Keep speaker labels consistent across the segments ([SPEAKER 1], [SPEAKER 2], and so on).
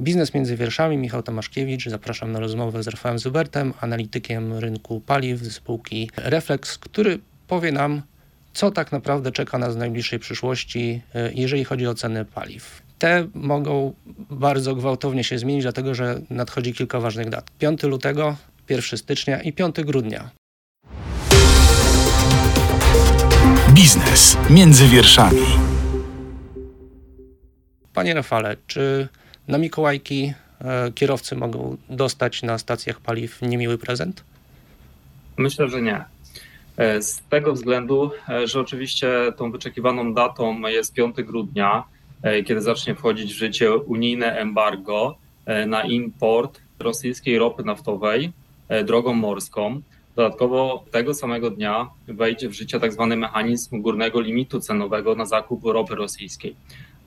[SPEAKER 1] Biznes między wierszami, Michał Tomaszkiewicz. Zapraszam na rozmowę z Rafałem Zubertem, analitykiem rynku paliw z spółki Reflex, który powie nam, co tak naprawdę czeka nas w najbliższej przyszłości, e, jeżeli chodzi o ceny paliw. Te mogą bardzo gwałtownie się zmienić, dlatego że nadchodzi kilka ważnych dat. 5 lutego, 1 stycznia i 5 grudnia.
[SPEAKER 2] Biznes między wierszami.
[SPEAKER 1] Panie Rafale, czy na Mikołajki e, kierowcy mogą dostać na stacjach paliw niemiły prezent?
[SPEAKER 3] Myślę, że nie. E, z tego względu, e, że oczywiście tą wyczekiwaną datą jest 5 grudnia, kiedy zacznie wchodzić w życie unijne embargo na import rosyjskiej ropy naftowej drogą morską. Dodatkowo tego samego dnia wejdzie w życie tak zwany mechanizm górnego limitu cenowego na zakup ropy rosyjskiej.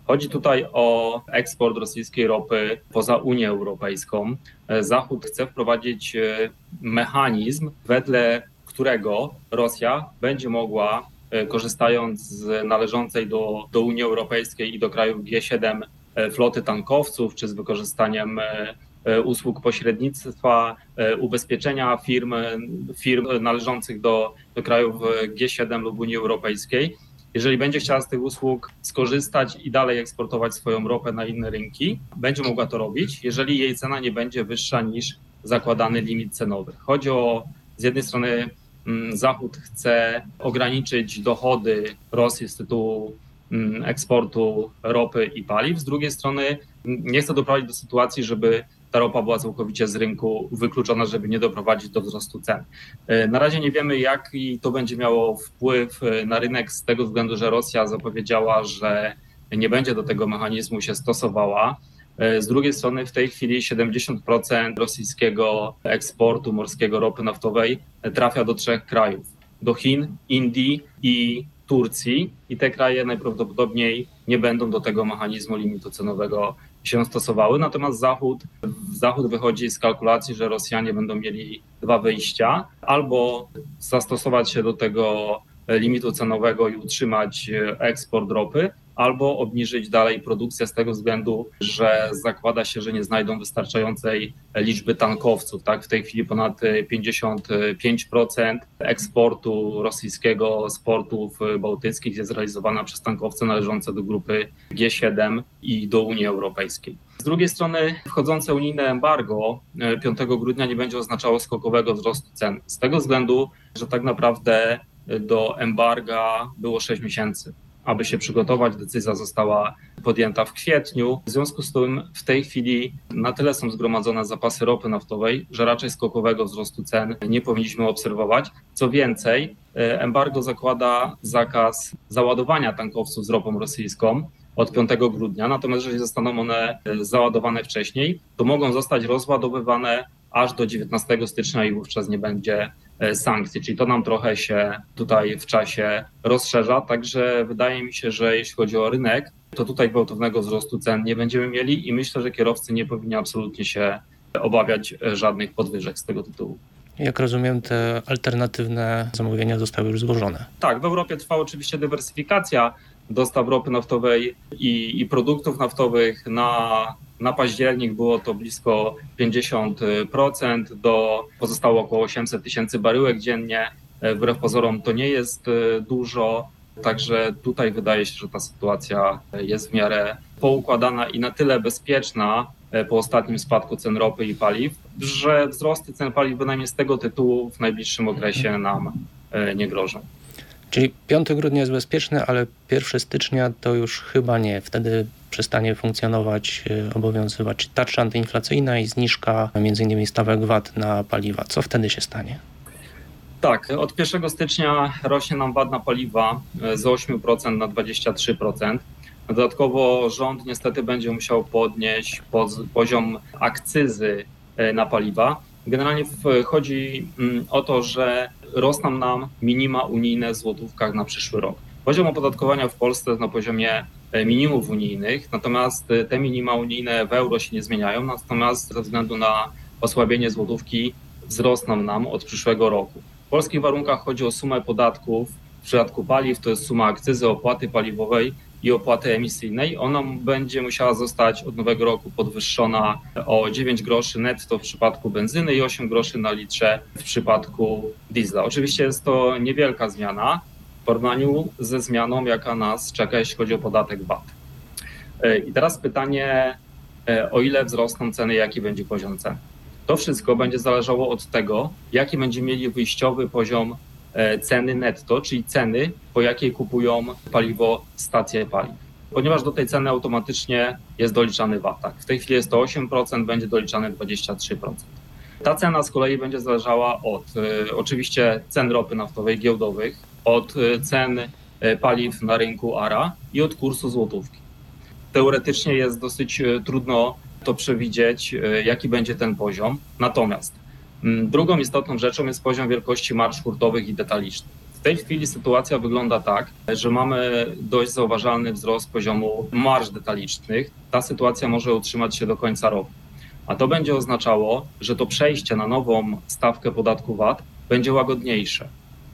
[SPEAKER 3] Chodzi tutaj o eksport rosyjskiej ropy poza Unię Europejską. Zachód chce wprowadzić e, mechanizm, wedle którego Rosja będzie mogła, e, korzystając z należącej do, do Unii Europejskiej i do krajów G7 e, floty tankowców, czy z wykorzystaniem usług pośrednictwa, ubezpieczenia firm, firm należących do, do krajów G7 lub Unii Europejskiej, jeżeli będzie chciała z tych usług skorzystać i dalej eksportować swoją ropę na inne rynki, będzie mogła to robić, jeżeli jej cena nie będzie wyższa niż zakładany limit cenowy. Chodzi o z jednej strony mm, Zachód chce ograniczyć dochody Rosji z tytułu mm, eksportu ropy i paliw, z drugiej strony mm, nie chce doprowadzić do sytuacji, żeby ta ropa była całkowicie z rynku wykluczona, żeby nie doprowadzić do wzrostu cen. E, na razie nie wiemy, jaki to będzie miało wpływ e, na rynek z tego względu, że Rosja zapowiedziała, że nie będzie do tego mechanizmu się stosowała. E, z drugiej strony w tej chwili 70% rosyjskiego eksportu morskiego ropy naftowej trafia do trzech krajów: do Chin, Indii i Turcji i te kraje najprawdopodobniej nie będą do tego mechanizmu limitu cenowego się stosowały. Natomiast Zachód, Zachód wychodzi z kalkulacji, że Rosjanie będą mieli dwa wyjścia: albo zastosować się do tego limitu cenowego i utrzymać eksport ropy, albo obniżyć dalej produkcję z tego względu, że zakłada się, że nie znajdą wystarczającej liczby tankowców. Tak? W tej chwili ponad 55% eksportu rosyjskiego z portów bałtyckich jest realizowana przez tankowce należące do grupy G7 i do Unii Europejskiej. Z drugiej strony wchodzące unijne embargo 5 grudnia nie będzie oznaczało skokowego wzrostu cen. Z tego względu, że tak naprawdę do embarga było 6 miesięcy aby się przygotować. Decyzja została podjęta w kwietniu. W związku z tym w tej chwili na tyle są zgromadzone zapasy ropy naftowej, że raczej skokowego wzrostu cen nie powinniśmy obserwować. Co więcej, e, embargo zakłada zakaz załadowania tankowców z ropą rosyjską od 5 grudnia, natomiast jeżeli zostaną one e, załadowane wcześniej, to mogą zostać rozładowywane aż do 19 stycznia i wówczas nie będzie sankcji, czyli to nam trochę się tutaj w czasie rozszerza, także wydaje mi się, że jeśli chodzi o rynek, to tutaj gwałtownego wzrostu cen nie będziemy mieli i myślę, że kierowcy nie powinni absolutnie się obawiać żadnych podwyżek z tego tytułu.
[SPEAKER 1] Jak rozumiem, te alternatywne zamówienia zostały już złożone.
[SPEAKER 3] Tak, w Europie trwa oczywiście dywersyfikacja dostaw ropy naftowej i, i produktów naftowych na na październik było to blisko 50%, do pozostało około 800 tysięcy baryłek dziennie. E, wbrew pozorom to nie jest e, dużo, także tutaj wydaje się, że ta sytuacja jest w miarę poukładana i na tyle bezpieczna e, po ostatnim spadku cen ropy i paliw, że wzrosty cen paliw bynajmniej z tego tytułu w najbliższym okresie nam nie grożą.
[SPEAKER 1] Czyli 5 grudnia jest bezpieczny, ale 1 stycznia to już chyba nie. Wtedy przestanie funkcjonować, e, obowiązywać tarcza antyinflacyjna i zniżka m.in. stawek VAT na paliwa. Co wtedy się stanie?
[SPEAKER 3] Tak, od 1 stycznia rośnie nam VAT na paliwa e, z 8% na 23%. Dodatkowo rząd niestety będzie musiał podnieść poziom akcyzy e, na paliwa. Generalnie chodzi mm, o to, że rosną nam minima unijne w złotówkach na przyszły rok. Poziom opodatkowania w Polsce jest na poziomie e, minimów unijnych, natomiast e, te minima unijne w euro się nie zmieniają, natomiast ze względu na osłabienie złotówki wzrosną nam od przyszłego roku. W polskich warunkach chodzi o sumę podatków w przypadku paliw, to jest suma akcyzy, opłaty paliwowej i opłaty emisyjnej, ona będzie musiała zostać od nowego roku podwyższona o 9 groszy netto w przypadku benzyny i 8 groszy na litrze w przypadku diesla. Oczywiście jest to niewielka zmiana w porównaniu ze zmianą, jaka nas czeka, jeśli chodzi o podatek VAT. E, I teraz pytanie, e, o ile wzrosną ceny, jaki będzie poziom cen. To wszystko będzie zależało od tego, jaki będziemy mieli wyjściowy poziom ceny netto, czyli ceny, po jakiej kupują paliwo stacje paliw. Ponieważ do tej ceny automatycznie jest doliczany VAT. Tak? W tej chwili jest to 8%, będzie doliczane 23%. Ta cena z kolei będzie zależała od e, oczywiście cen ropy naftowej giełdowych, od e, cen e, paliw na rynku ARA i od kursu złotówki. Teoretycznie jest dosyć e, trudno to przewidzieć, e, jaki będzie ten poziom. Natomiast drugą istotną rzeczą jest poziom wielkości marsz hurtowych i detalicznych. W tej chwili sytuacja wygląda tak, że mamy dość zauważalny wzrost poziomu marsz detalicznych. Ta sytuacja może utrzymać się do końca roku. A to będzie oznaczało, że to przejście na nową stawkę podatku VAT będzie łagodniejsze.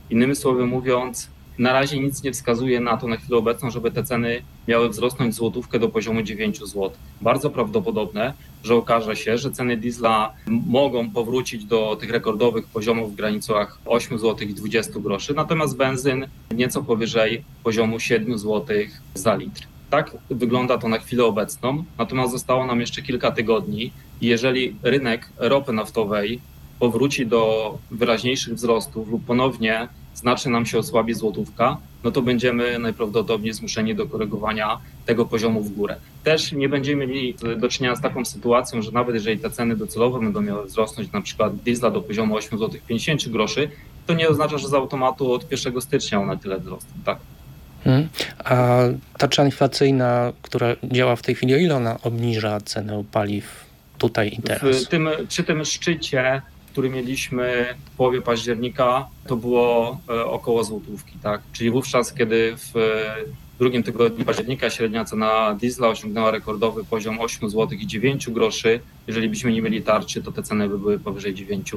[SPEAKER 3] Innymi słowy mówiąc, na razie nic nie wskazuje na to na chwilę obecną, żeby te ceny miały wzrosnąć złotówkę do poziomu 9 zł. Bardzo prawdopodobne, że okaże się, że ceny diesla mogą powrócić do tych rekordowych poziomów w granicach 8 zł i 20 groszy, natomiast benzyn nieco powyżej poziomu 7 zł za litr. Tak wygląda to na chwilę obecną, natomiast zostało nam jeszcze kilka tygodni jeżeli rynek ropy naftowej powróci do wyraźniejszych wzrostów lub ponownie znacznie nam się osłabi złotówka, no to będziemy najprawdopodobniej zmuszeni do korygowania tego poziomu w górę. Też nie będziemy mieli do czynienia z taką sytuacją, że nawet jeżeli te ceny docelowe będą miały wzrosnąć, na przykład diesla do poziomu 8 zł 50 groszy, to nie oznacza, że z automatu od 1 stycznia one tyle wzrosną. Tak.
[SPEAKER 1] Hmm. A tarcza inflacyjna, która działa w tej chwili, o ile ona obniża cenę paliw tutaj i teraz?
[SPEAKER 3] W tym, przy tym szczycie który mieliśmy w połowie października, to było e, około złotówki, tak? Czyli wówczas, kiedy w e, drugim tygodniu października średnia cena diesla osiągnęła rekordowy poziom 8 zł i 9 groszy. Jeżeli byśmy nie mieli tarczy, to te ceny by były powyżej 9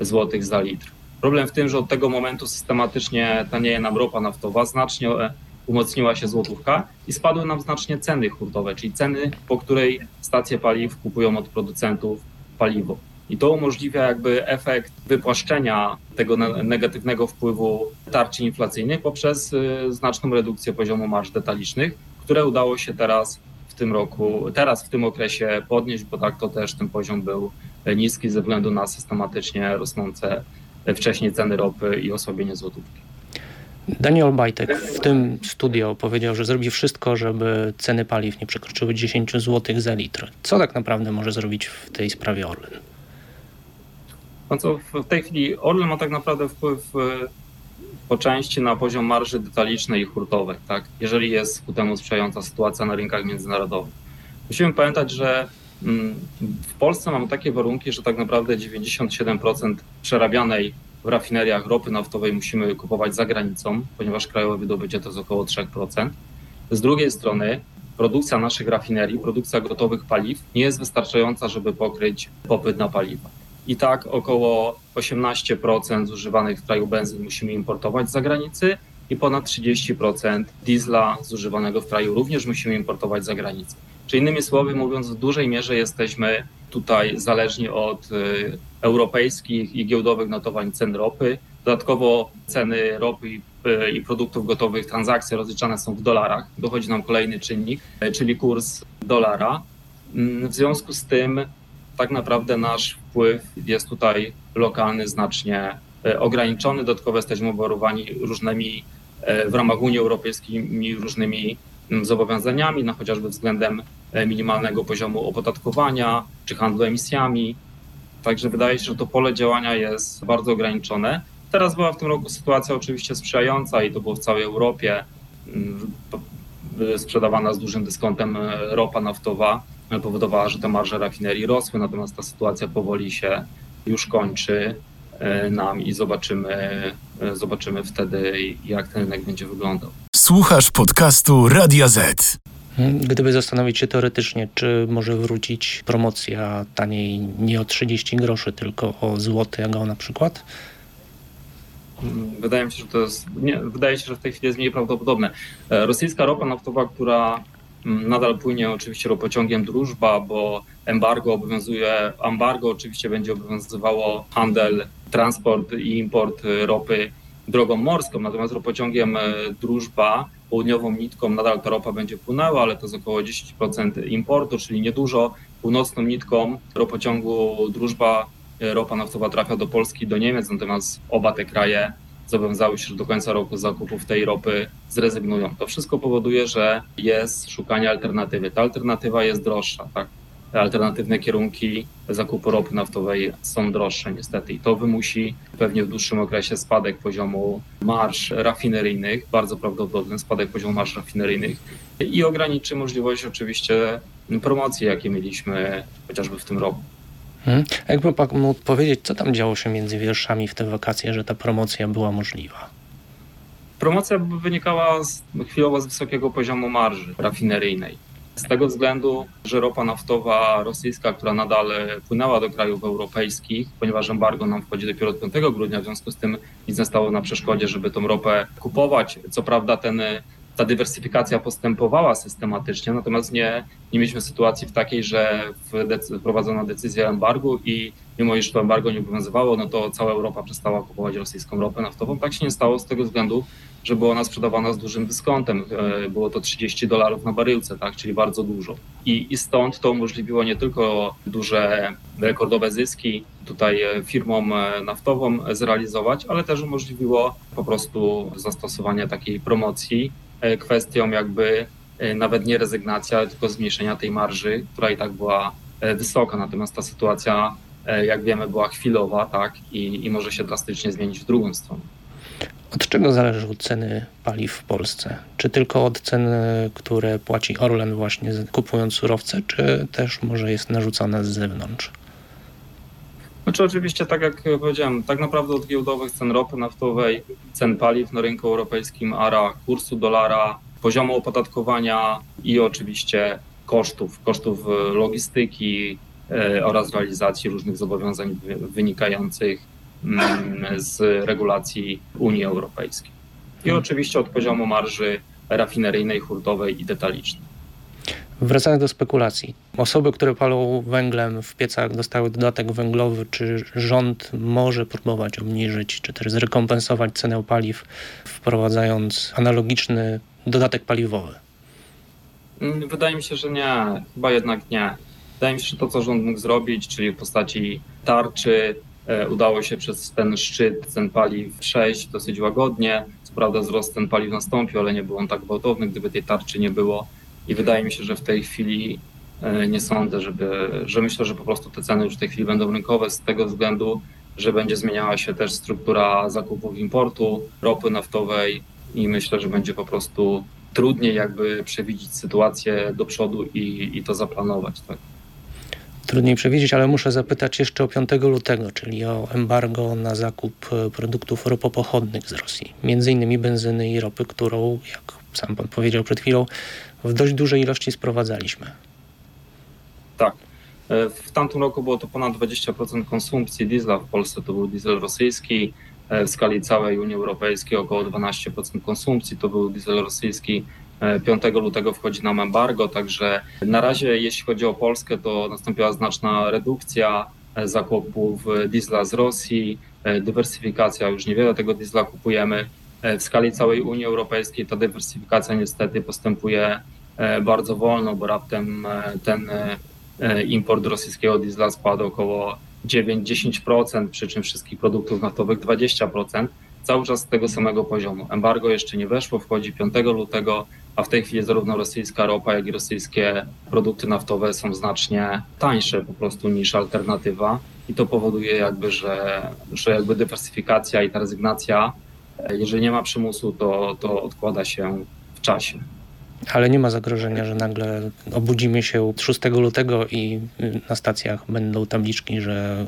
[SPEAKER 3] zł za litr. Problem w tym, że od tego momentu systematycznie tanieje nam ropa naftowa, znacznie e, umocniła się złotówka i spadły nam znacznie ceny hurtowe, czyli ceny, po której stacje paliw kupują od producentów paliwo. I to umożliwia jakby efekt wypłaszczenia tego negatywnego wpływu tarczy inflacyjnej poprzez y, znaczną redukcję poziomu marsz detalicznych, które udało się teraz w tym roku, teraz w tym okresie podnieść, bo tak to też ten poziom był niski ze względu na systematycznie rosnące wcześniej ceny ropy i osłabienie złotówki.
[SPEAKER 1] Daniel Bajtek w tym studio powiedział, że zrobi wszystko, żeby ceny paliw nie przekroczyły 10 zł za litr. Co tak naprawdę może zrobić w tej sprawie Orlen?
[SPEAKER 3] No w tej chwili Orlen ma tak naprawdę wpływ e, po części na poziom marży detalicznej i hurtowej, tak? jeżeli jest ku temu sprzyjająca sytuacja na rynkach międzynarodowych. Musimy pamiętać, że mm, w Polsce mamy takie warunki, że tak naprawdę 97% przerabianej w rafineriach ropy naftowej musimy kupować za granicą, ponieważ krajowe wydobycie to jest około 3%. Z drugiej strony produkcja naszych rafinerii, produkcja gotowych paliw nie jest wystarczająca, żeby pokryć popyt na paliwa. I tak około 18% zużywanych w kraju benzyn musimy importować z zagranicy i ponad 30% diesla zużywanego w kraju również musimy importować z zagranicy. Czy innymi słowy mówiąc, w dużej mierze jesteśmy tutaj zależni od y, europejskich i giełdowych notowań cen ropy. Dodatkowo ceny ropy i produktów gotowych, transakcje rozliczane są w dolarach. Dochodzi nam kolejny czynnik, y, czyli kurs dolara. Mm, w związku z tym tak naprawdę nasz wpływ jest tutaj lokalny, znacznie e, ograniczony. Dodatkowo jesteśmy obwarowani różnymi e, w ramach Unii Europejskiej różnymi mm, zobowiązaniami, no chociażby względem e, minimalnego poziomu opodatkowania czy handlu emisjami. Także wydaje się, że to pole działania jest bardzo ograniczone. Teraz była w tym roku sytuacja oczywiście sprzyjająca i to było w całej Europie mm, sprzedawana z dużym dyskontem ropa naftowa powodowała, że te marże rafinerii rosły, natomiast ta sytuacja powoli się już kończy e, nam i zobaczymy, e, zobaczymy wtedy, jak ten rynek będzie wyglądał.
[SPEAKER 2] Słuchasz podcastu Radia Z.
[SPEAKER 1] Gdyby zastanowić się teoretycznie, czy może wrócić promocja taniej nie o 30 groszy, tylko o złoty, jak na przykład?
[SPEAKER 3] Wydaje mi się, że to jest, nie, wydaje się, że w tej chwili jest mniej prawdopodobne. E, Rosyjska ropa naftowa, która nadal płynie oczywiście ropociągiem Drużba, bo embargo obowiązuje, embargo oczywiście będzie obowiązywało handel, transport i import ropy drogą morską, natomiast ropociągiem e, Drużba, południową nitką nadal ta ropa będzie płynęła, ale to jest około 10% importu, czyli niedużo. Północną nitką ropociągu Drużba e, ropa naftowa trafia do Polski i do Niemiec, natomiast oba te kraje zobowiązały się, że do końca roku zakupów tej ropy zrezygnują. To wszystko powoduje, że jest szukanie alternatywy. Ta alternatywa jest droższa, tak? Te alternatywne kierunki zakupu ropy naftowej są droższe niestety i to wymusi pewnie w dłuższym okresie spadek poziomu marsz rafineryjnych, bardzo prawdopodobny spadek poziomu marsz rafineryjnych i ograniczy możliwość oczywiście promocji, jakie mieliśmy chociażby w tym roku.
[SPEAKER 1] Hmm. Jakby pan mógł powiedzieć, co tam działo się między wierszami w te wakacje, że ta promocja była możliwa?
[SPEAKER 3] Promocja wynikała z, chwilowo z wysokiego poziomu marży rafineryjnej. Z tego względu, że ropa naftowa rosyjska, która nadal płynęła do krajów europejskich, ponieważ embargo nam wchodzi dopiero od 5 grudnia, w związku z tym nic nie stało na przeszkodzie, żeby tą ropę kupować. Co prawda ten, ta dywersyfikacja postępowała systematycznie, natomiast nie, nie mieliśmy sytuacji w takiej, że wprowadzono decyzję o embargu i mimo iż to embargo nie obowiązywało, no to cała Europa przestała kupować rosyjską ropę naftową. Tak się nie stało z tego względu, że była ona sprzedawana z dużym dyskontem. E, Było to 30 dolarów na baryłce, tak, czyli bardzo dużo. I, I stąd to umożliwiło nie tylko duże rekordowe zyski tutaj e, firmom e, naftowym zrealizować, ale też umożliwiło po prostu zastosowanie takiej promocji kwestią jakby e, nawet nie rezygnacja, tylko zmniejszenia tej marży, która i tak była e, wysoka. Natomiast ta sytuacja, e, jak wiemy, była chwilowa, tak, i, i może się drastycznie zmienić w drugą stronę.
[SPEAKER 1] Od czego zależą ceny paliw w Polsce? Czy tylko od cen, które płaci Orlen właśnie kupując surowce, czy też może jest narzucana z zewnątrz?
[SPEAKER 3] Znaczy oczywiście, tak jak powiedziałem, tak naprawdę od giełdowych cen ropy naftowej, cen paliw na rynku europejskim, ARA, kursu dolara, poziomu opodatkowania i oczywiście kosztów, kosztów e, logistyki e, oraz realizacji różnych zobowiązań wy- wynikających mm, z regulacji Unii Europejskiej. I oczywiście od poziomu marży rafineryjnej, hurtowej i detalicznej.
[SPEAKER 1] Wracając do spekulacji. Osoby, które palą węglem w piecach dostały dodatek węglowy. Czy rząd może próbować obniżyć, czy też zrekompensować cenę paliw, wprowadzając analogiczny dodatek paliwowy?
[SPEAKER 3] Mm, Wydaje mi się, że nie. Chyba jednak nie. Wydaje mi się, że to, co rząd mógł zrobić, czyli w postaci tarczy, e, udało się przez ten szczyt cen paliw przejść dosyć łagodnie. Co prawda wzrost cen paliw nastąpił, ale nie był on tak gwałtowny, gdyby tej tarczy nie było. I wydaje mi się, że w tej chwili e, nie sądzę, żeby, że myślę, że po prostu te ceny już w tej chwili będą rynkowe z tego względu, że będzie zmieniała się też struktura zakupów importu ropy naftowej i myślę, że będzie po prostu trudniej jakby przewidzieć sytuację do przodu i, i to zaplanować. Tak?
[SPEAKER 1] Trudniej przewidzieć, ale muszę zapytać jeszcze o 5 lutego, czyli o embargo na zakup e, produktów ropopochodnych z Rosji. Między innymi benzyny i ropy, którą, jak sam pan powiedział przed chwilą, w dość dużej ilości sprowadzaliśmy.
[SPEAKER 3] Tak. E, W tamtym roku było to ponad 20% konsumpcji diesla w Polsce, to był diesel rosyjski. E, W skali całej Unii Europejskiej około 12% konsumpcji to był diesel rosyjski. E, 5 lutego wchodzi nam embargo, także na razie jeśli chodzi o Polskę, to nastąpiła znaczna redukcja e, zakupów e, diesla z Rosji, e, dywersyfikacja, już niewiele tego diesla kupujemy. E, W skali całej Unii Europejskiej ta dywersyfikacja niestety postępuje e, bardzo wolno, bo raptem e, ten e, e, import rosyjskiego diesla spadł około 9-10%, przy czym wszystkich produktów naftowych 20%, cały czas z tego samego poziomu. Embargo jeszcze nie weszło, wchodzi 5 lutego, a w tej chwili zarówno rosyjska ropa, jak i rosyjskie produkty naftowe są znacznie tańsze po prostu niż alternatywa i to powoduje jakby, że, że jakby dywersyfikacja i ta rezygnacja, e, jeżeli nie ma przymusu, to, to odkłada się w czasie.
[SPEAKER 1] Ale nie ma zagrożenia, że nagle obudzimy się 6 lutego i y, na stacjach będą tabliczki, że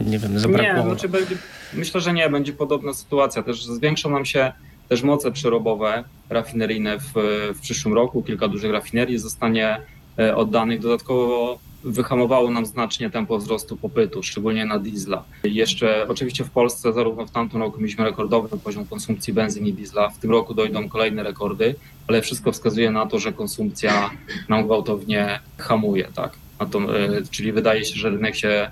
[SPEAKER 1] y, nie wiem, zabrakło.
[SPEAKER 3] Nie, znaczy będzie, myślę, że nie, będzie podobna sytuacja. Też zwiększą nam się też moce przerobowe rafineryjne w, w przyszłym roku. Kilka dużych rafinerii zostanie e, oddanych. Dodatkowo wyhamowało nam znacznie tempo wzrostu popytu, szczególnie na diesla. Jeszcze oczywiście w Polsce zarówno w tamtym roku mieliśmy rekordowy poziom konsumpcji benzyny i diesla, w tym roku dojdą kolejne rekordy, ale wszystko wskazuje na to, że konsumpcja nam gwałtownie hamuje, tak? To, czyli wydaje się, że rynek się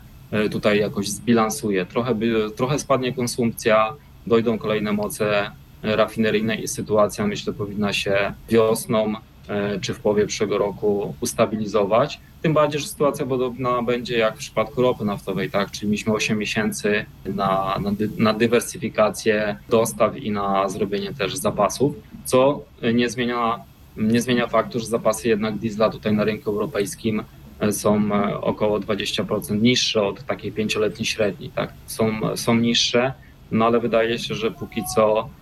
[SPEAKER 3] tutaj jakoś zbilansuje. Trochę, trochę spadnie konsumpcja, dojdą kolejne moce rafineryjne i sytuacja myślę powinna się wiosną e, czy w połowie przyszłego roku ustabilizować. Tym bardziej, że sytuacja podobna będzie jak w przypadku ropy naftowej, tak? Czyli mieliśmy 8 miesięcy na, na, dy, na dywersyfikację dostaw i na zrobienie też zapasów, co nie zmienia, nie zmienia faktu, że zapasy jednak diesla tutaj na rynku europejskim e, są e, około 20% niższe od takiej pięcioletniej średniej, tak? Są, są niższe, no ale wydaje się, że póki co E,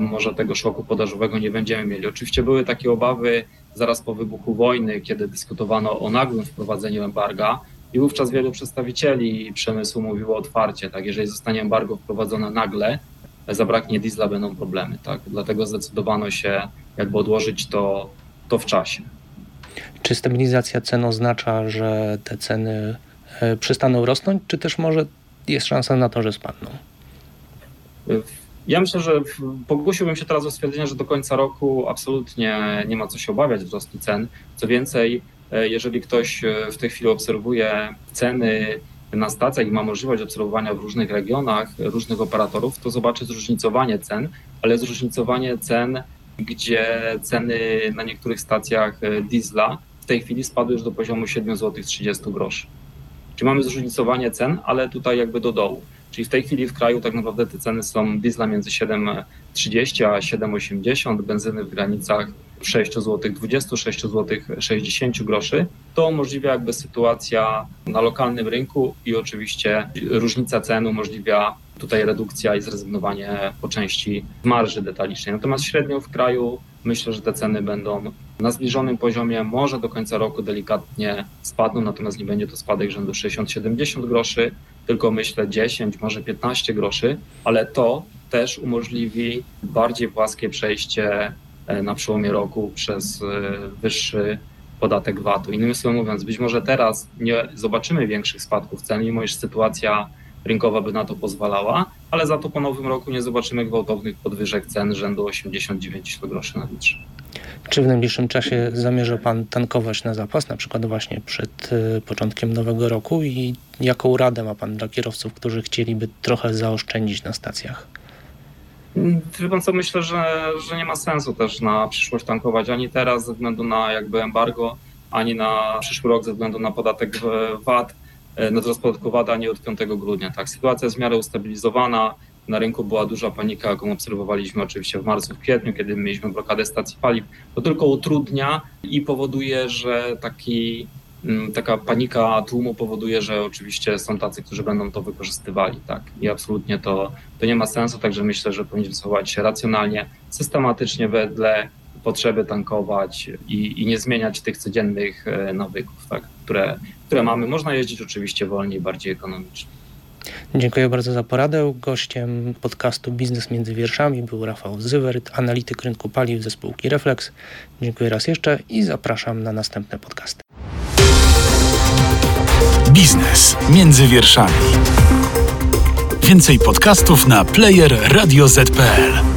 [SPEAKER 3] może tego szoku podażowego nie będziemy mieli. Oczywiście były takie obawy zaraz po wybuchu wojny, kiedy dyskutowano o nagłym wprowadzeniu embarga i wówczas wielu przedstawicieli przemysłu mówiło otwarcie, tak, jeżeli zostanie embargo wprowadzone nagle, zabraknie diesla, będą problemy, tak, dlatego zdecydowano się jakby odłożyć to, to w czasie.
[SPEAKER 1] Czy stabilizacja cen oznacza, że te ceny e, przestaną rosnąć, czy też może jest szansa na to, że spadną?
[SPEAKER 3] Ja myślę, że pokusiłbym się teraz o stwierdzenie, że do końca roku absolutnie nie ma co się obawiać wzrostu cen. Co więcej, e, jeżeli ktoś e, w tej chwili obserwuje ceny na stacjach i ma możliwość obserwowania w różnych regionach różnych operatorów, to zobaczy zróżnicowanie cen, ale zróżnicowanie cen, gdzie ceny na niektórych stacjach e, diesla w tej chwili spadły już do poziomu 7 zł 30 groszy. Czyli mamy zróżnicowanie cen, ale tutaj jakby do dołu. Czyli w tej chwili w kraju tak naprawdę te ceny są diesla między 7,30 a 7,80, benzyny w granicach 6 zł 20, 6 zł 60 groszy. To umożliwia jakby sytuacja na lokalnym rynku i oczywiście różnica cen umożliwia tutaj redukcja i zrezygnowanie po części marży detalicznej. Natomiast średnio w kraju myślę, że te ceny będą na zbliżonym poziomie, może do końca roku delikatnie spadną, natomiast nie będzie to spadek rzędu 60-70 groszy, tylko myślę 10, może 15 groszy, ale to też umożliwi bardziej płaskie przejście e, na przełomie roku przez e, wyższy podatek VAT-u. Innymi słowy mówiąc, być może teraz nie zobaczymy większych spadków cen, mimo iż sytuacja rynkowa by na to pozwalała, ale za to po nowym roku nie zobaczymy gwałtownych podwyżek cen rzędu 80-90 groszy na litrze.
[SPEAKER 1] Czy w najbliższym czasie zamierza Pan tankować na zapas, na przykład właśnie przed y, początkiem nowego roku i jaką radę ma Pan dla kierowców, którzy chcieliby trochę zaoszczędzić na stacjach?
[SPEAKER 3] Wie pan co, myślę, że, że nie ma sensu też na przyszłość tankować ani teraz ze względu na jakby embargo, ani na przyszły rok ze względu na podatek VAT, e, na wzrost podatku VAT, ani od 5 grudnia. Tak, sytuacja jest w miarę ustabilizowana, na rynku była duża panika, jaką obserwowaliśmy oczywiście w marcu, w kwietniu, kiedy mieliśmy blokadę stacji paliw. To tylko utrudnia i powoduje, że taki, mm, taka panika tłumu powoduje, że oczywiście są tacy, którzy będą to wykorzystywali. Tak? I absolutnie to, to nie ma sensu, także myślę, że powinniśmy zachować się racjonalnie, systematycznie wedle potrzeby tankować i, i nie zmieniać tych codziennych e, nawyków, tak? które, które mamy. Można jeździć oczywiście wolniej, bardziej ekonomicznie.
[SPEAKER 1] Dziękuję bardzo za poradę. Gościem podcastu Biznes między wierszami był Rafał Zywert, analityk rynku paliw ze spółki Reflex. Dziękuję raz jeszcze i zapraszam na następne podcasty.
[SPEAKER 2] Biznes między wierszami. Więcej podcastów na player radioz.pl.